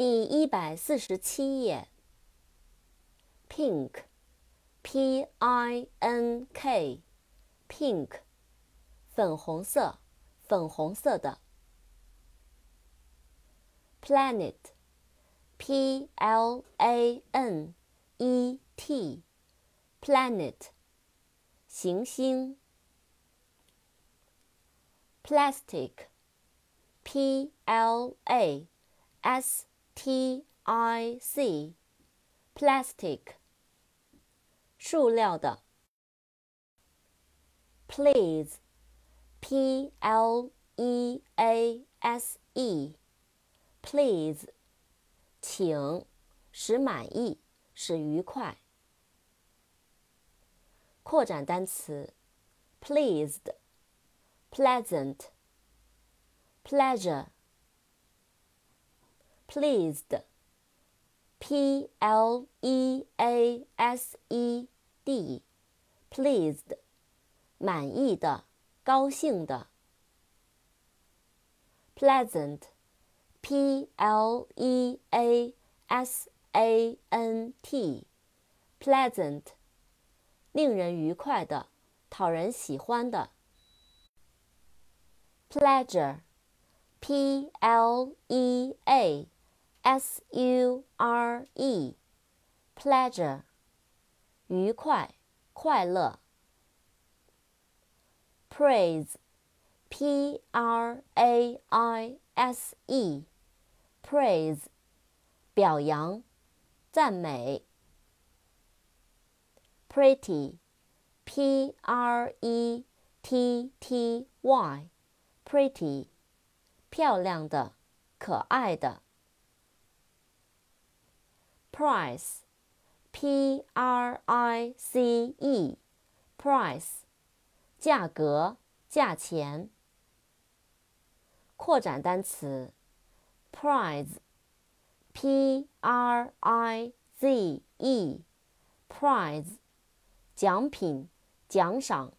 第一百四十七页。Pink，P-I-N-K，Pink，粉红色，粉红色的。Planet，P-L-A-N-E-T，Planet，行星。Plastic，P-L-A-S。T I C plastic 塑料的 please P L E A S E please 请使满意使愉快扩展单词 pleased pleasant pleasure pleased, p l e a s e d, pleased, 满意的，高兴的。pleasant, p l e a s a n t, pleasant, 令人愉快的，讨人喜欢的。pleasure, p l e a S U R E，pleasure，愉快、快乐。Praise，P R A I S E，praise，表扬、赞美。Pretty，P R E T T Y，pretty，漂亮的、可爱的。Price, p r i c e, price，价格、价钱。扩展单词，prize, p r i z e, prize，奖品、奖赏。